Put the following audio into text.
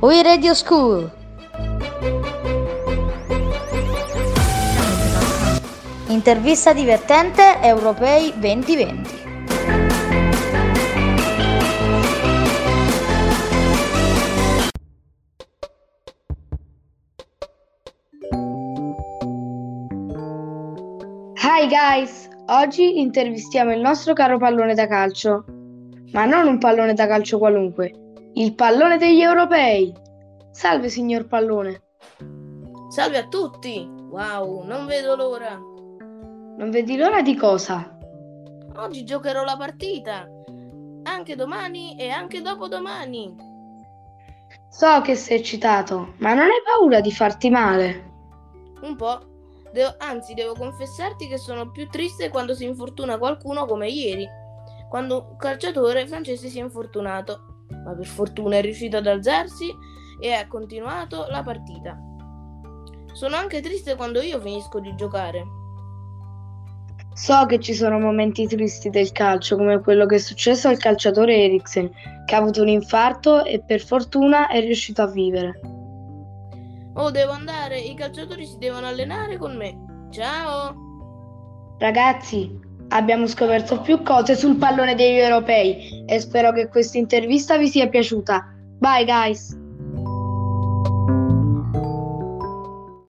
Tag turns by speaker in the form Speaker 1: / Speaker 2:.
Speaker 1: We Radio School. Intervista divertente Europei 2020.
Speaker 2: Hi guys! Oggi intervistiamo il nostro caro pallone da calcio. Ma non un pallone da calcio qualunque, il pallone degli europei. Salve signor pallone.
Speaker 3: Salve a tutti! Wow, non vedo l'ora.
Speaker 2: Non vedi l'ora di cosa?
Speaker 3: Oggi giocherò la partita. Anche domani e anche dopodomani.
Speaker 2: So che sei eccitato, ma non hai paura di farti male?
Speaker 3: Un po'. Devo- anzi, devo confessarti che sono più triste quando si infortuna qualcuno come ieri, quando un calciatore francese si è infortunato, ma per fortuna è riuscito ad alzarsi e ha continuato la partita. Sono anche triste quando io finisco di giocare.
Speaker 2: So che ci sono momenti tristi del calcio, come quello che è successo al calciatore Eriksen, che ha avuto un infarto e per fortuna è riuscito a vivere.
Speaker 3: Oh, devo andare, i calciatori si devono allenare con me. Ciao!
Speaker 2: Ragazzi, abbiamo scoperto più cose sul pallone degli europei e spero che questa intervista vi sia piaciuta. Bye guys!